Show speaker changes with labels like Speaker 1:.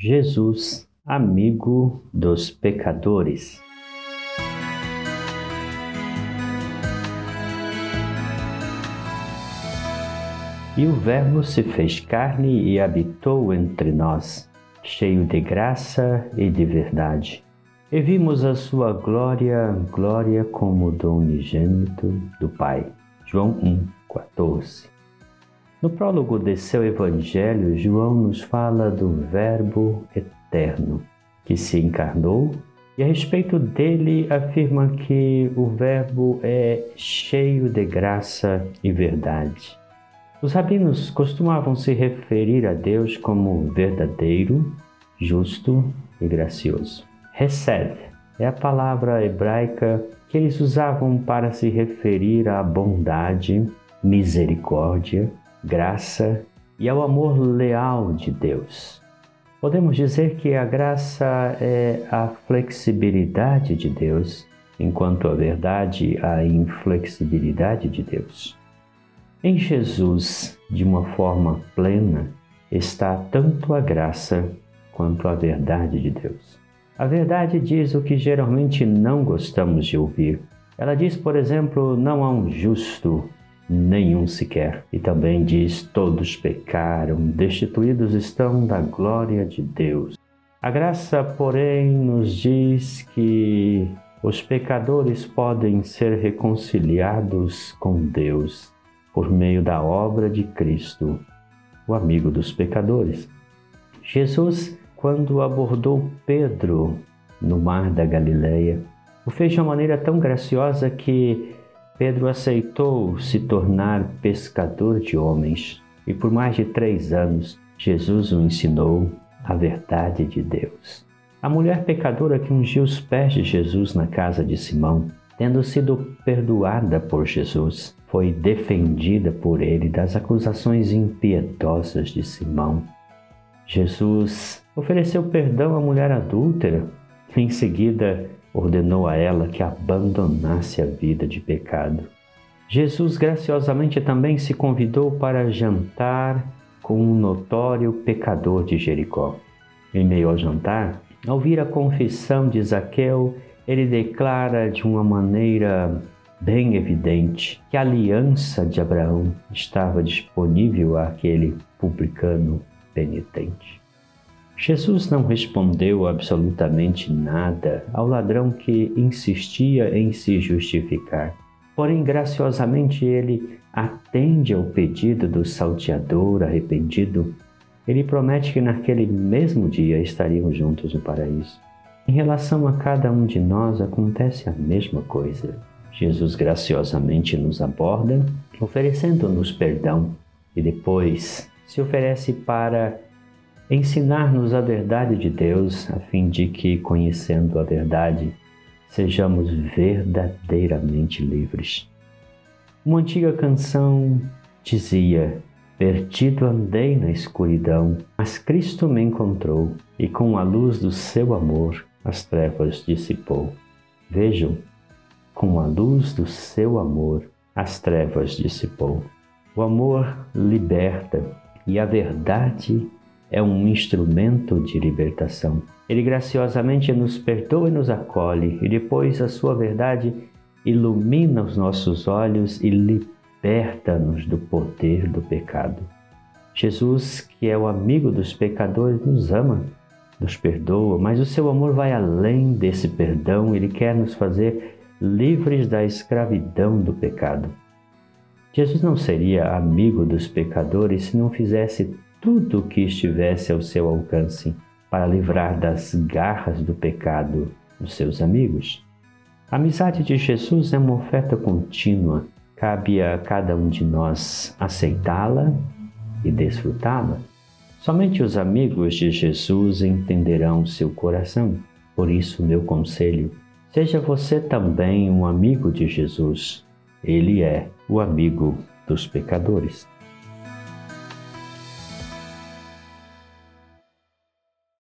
Speaker 1: Jesus, amigo dos pecadores. E o Verbo se fez carne e habitou entre nós, cheio de graça e de verdade. E vimos a sua glória, glória como do unigênito do Pai. João 1, 14. No prólogo de seu Evangelho, João nos fala do Verbo eterno, que se encarnou, e a respeito dele afirma que o Verbo é cheio de graça e verdade. Os rabinos costumavam se referir a Deus como verdadeiro, justo e gracioso. Recebe é a palavra hebraica que eles usavam para se referir à bondade, misericórdia, graça e ao amor leal de Deus. Podemos dizer que a graça é a flexibilidade de Deus, enquanto a verdade a inflexibilidade de Deus. Em Jesus, de uma forma plena, está tanto a graça quanto a verdade de Deus. A verdade diz o que geralmente não gostamos de ouvir. Ela diz, por exemplo, não há um justo, nenhum sequer. E também diz: todos pecaram, destituídos estão da glória de Deus. A graça, porém, nos diz que os pecadores podem ser reconciliados com Deus por meio da obra de Cristo, o amigo dos pecadores. Jesus, quando abordou Pedro no mar da Galileia, o fez de uma maneira tão graciosa que Pedro aceitou se tornar pescador de homens e por mais de três anos Jesus o ensinou a verdade de Deus. A mulher pecadora que ungiu os pés de Jesus na casa de Simão, tendo sido perdoada por Jesus, foi defendida por ele das acusações impiedosas de Simão. Jesus ofereceu perdão à mulher adúltera. Em seguida, ordenou a ela que abandonasse a vida de pecado. Jesus graciosamente também se convidou para jantar com um notório pecador de Jericó. Em meio ao jantar, ao ouvir a confissão de Zaqueu, ele declara de uma maneira bem evidente que a aliança de Abraão estava disponível àquele publicano penitente. Jesus não respondeu absolutamente nada ao ladrão que insistia em se justificar. Porém, graciosamente ele atende ao pedido do salteador arrependido. Ele promete que naquele mesmo dia estariam juntos no paraíso. Em relação a cada um de nós acontece a mesma coisa. Jesus graciosamente nos aborda, oferecendo-nos perdão e depois se oferece para ensinar-nos a verdade de Deus, a fim de que, conhecendo a verdade, sejamos verdadeiramente livres. Uma antiga canção dizia: Perdido andei na escuridão, mas Cristo me encontrou e com a luz do seu amor as trevas dissipou. Vejam com a luz do seu amor, as trevas dissipou. O amor liberta e a verdade é um instrumento de libertação. Ele graciosamente nos perdoa e nos acolhe, e depois a sua verdade ilumina os nossos olhos e liberta-nos do poder do pecado. Jesus, que é o amigo dos pecadores, nos ama, nos perdoa, mas o seu amor vai além desse perdão, ele quer nos fazer livres da escravidão do pecado. Jesus não seria amigo dos pecadores se não fizesse tudo o que estivesse ao seu alcance para livrar das garras do pecado os seus amigos. A amizade de Jesus é uma oferta contínua. Cabe a cada um de nós aceitá-la e desfrutá-la. Somente os amigos de Jesus entenderão seu coração. Por isso, meu conselho Seja você também um amigo de Jesus. Ele é o amigo dos pecadores.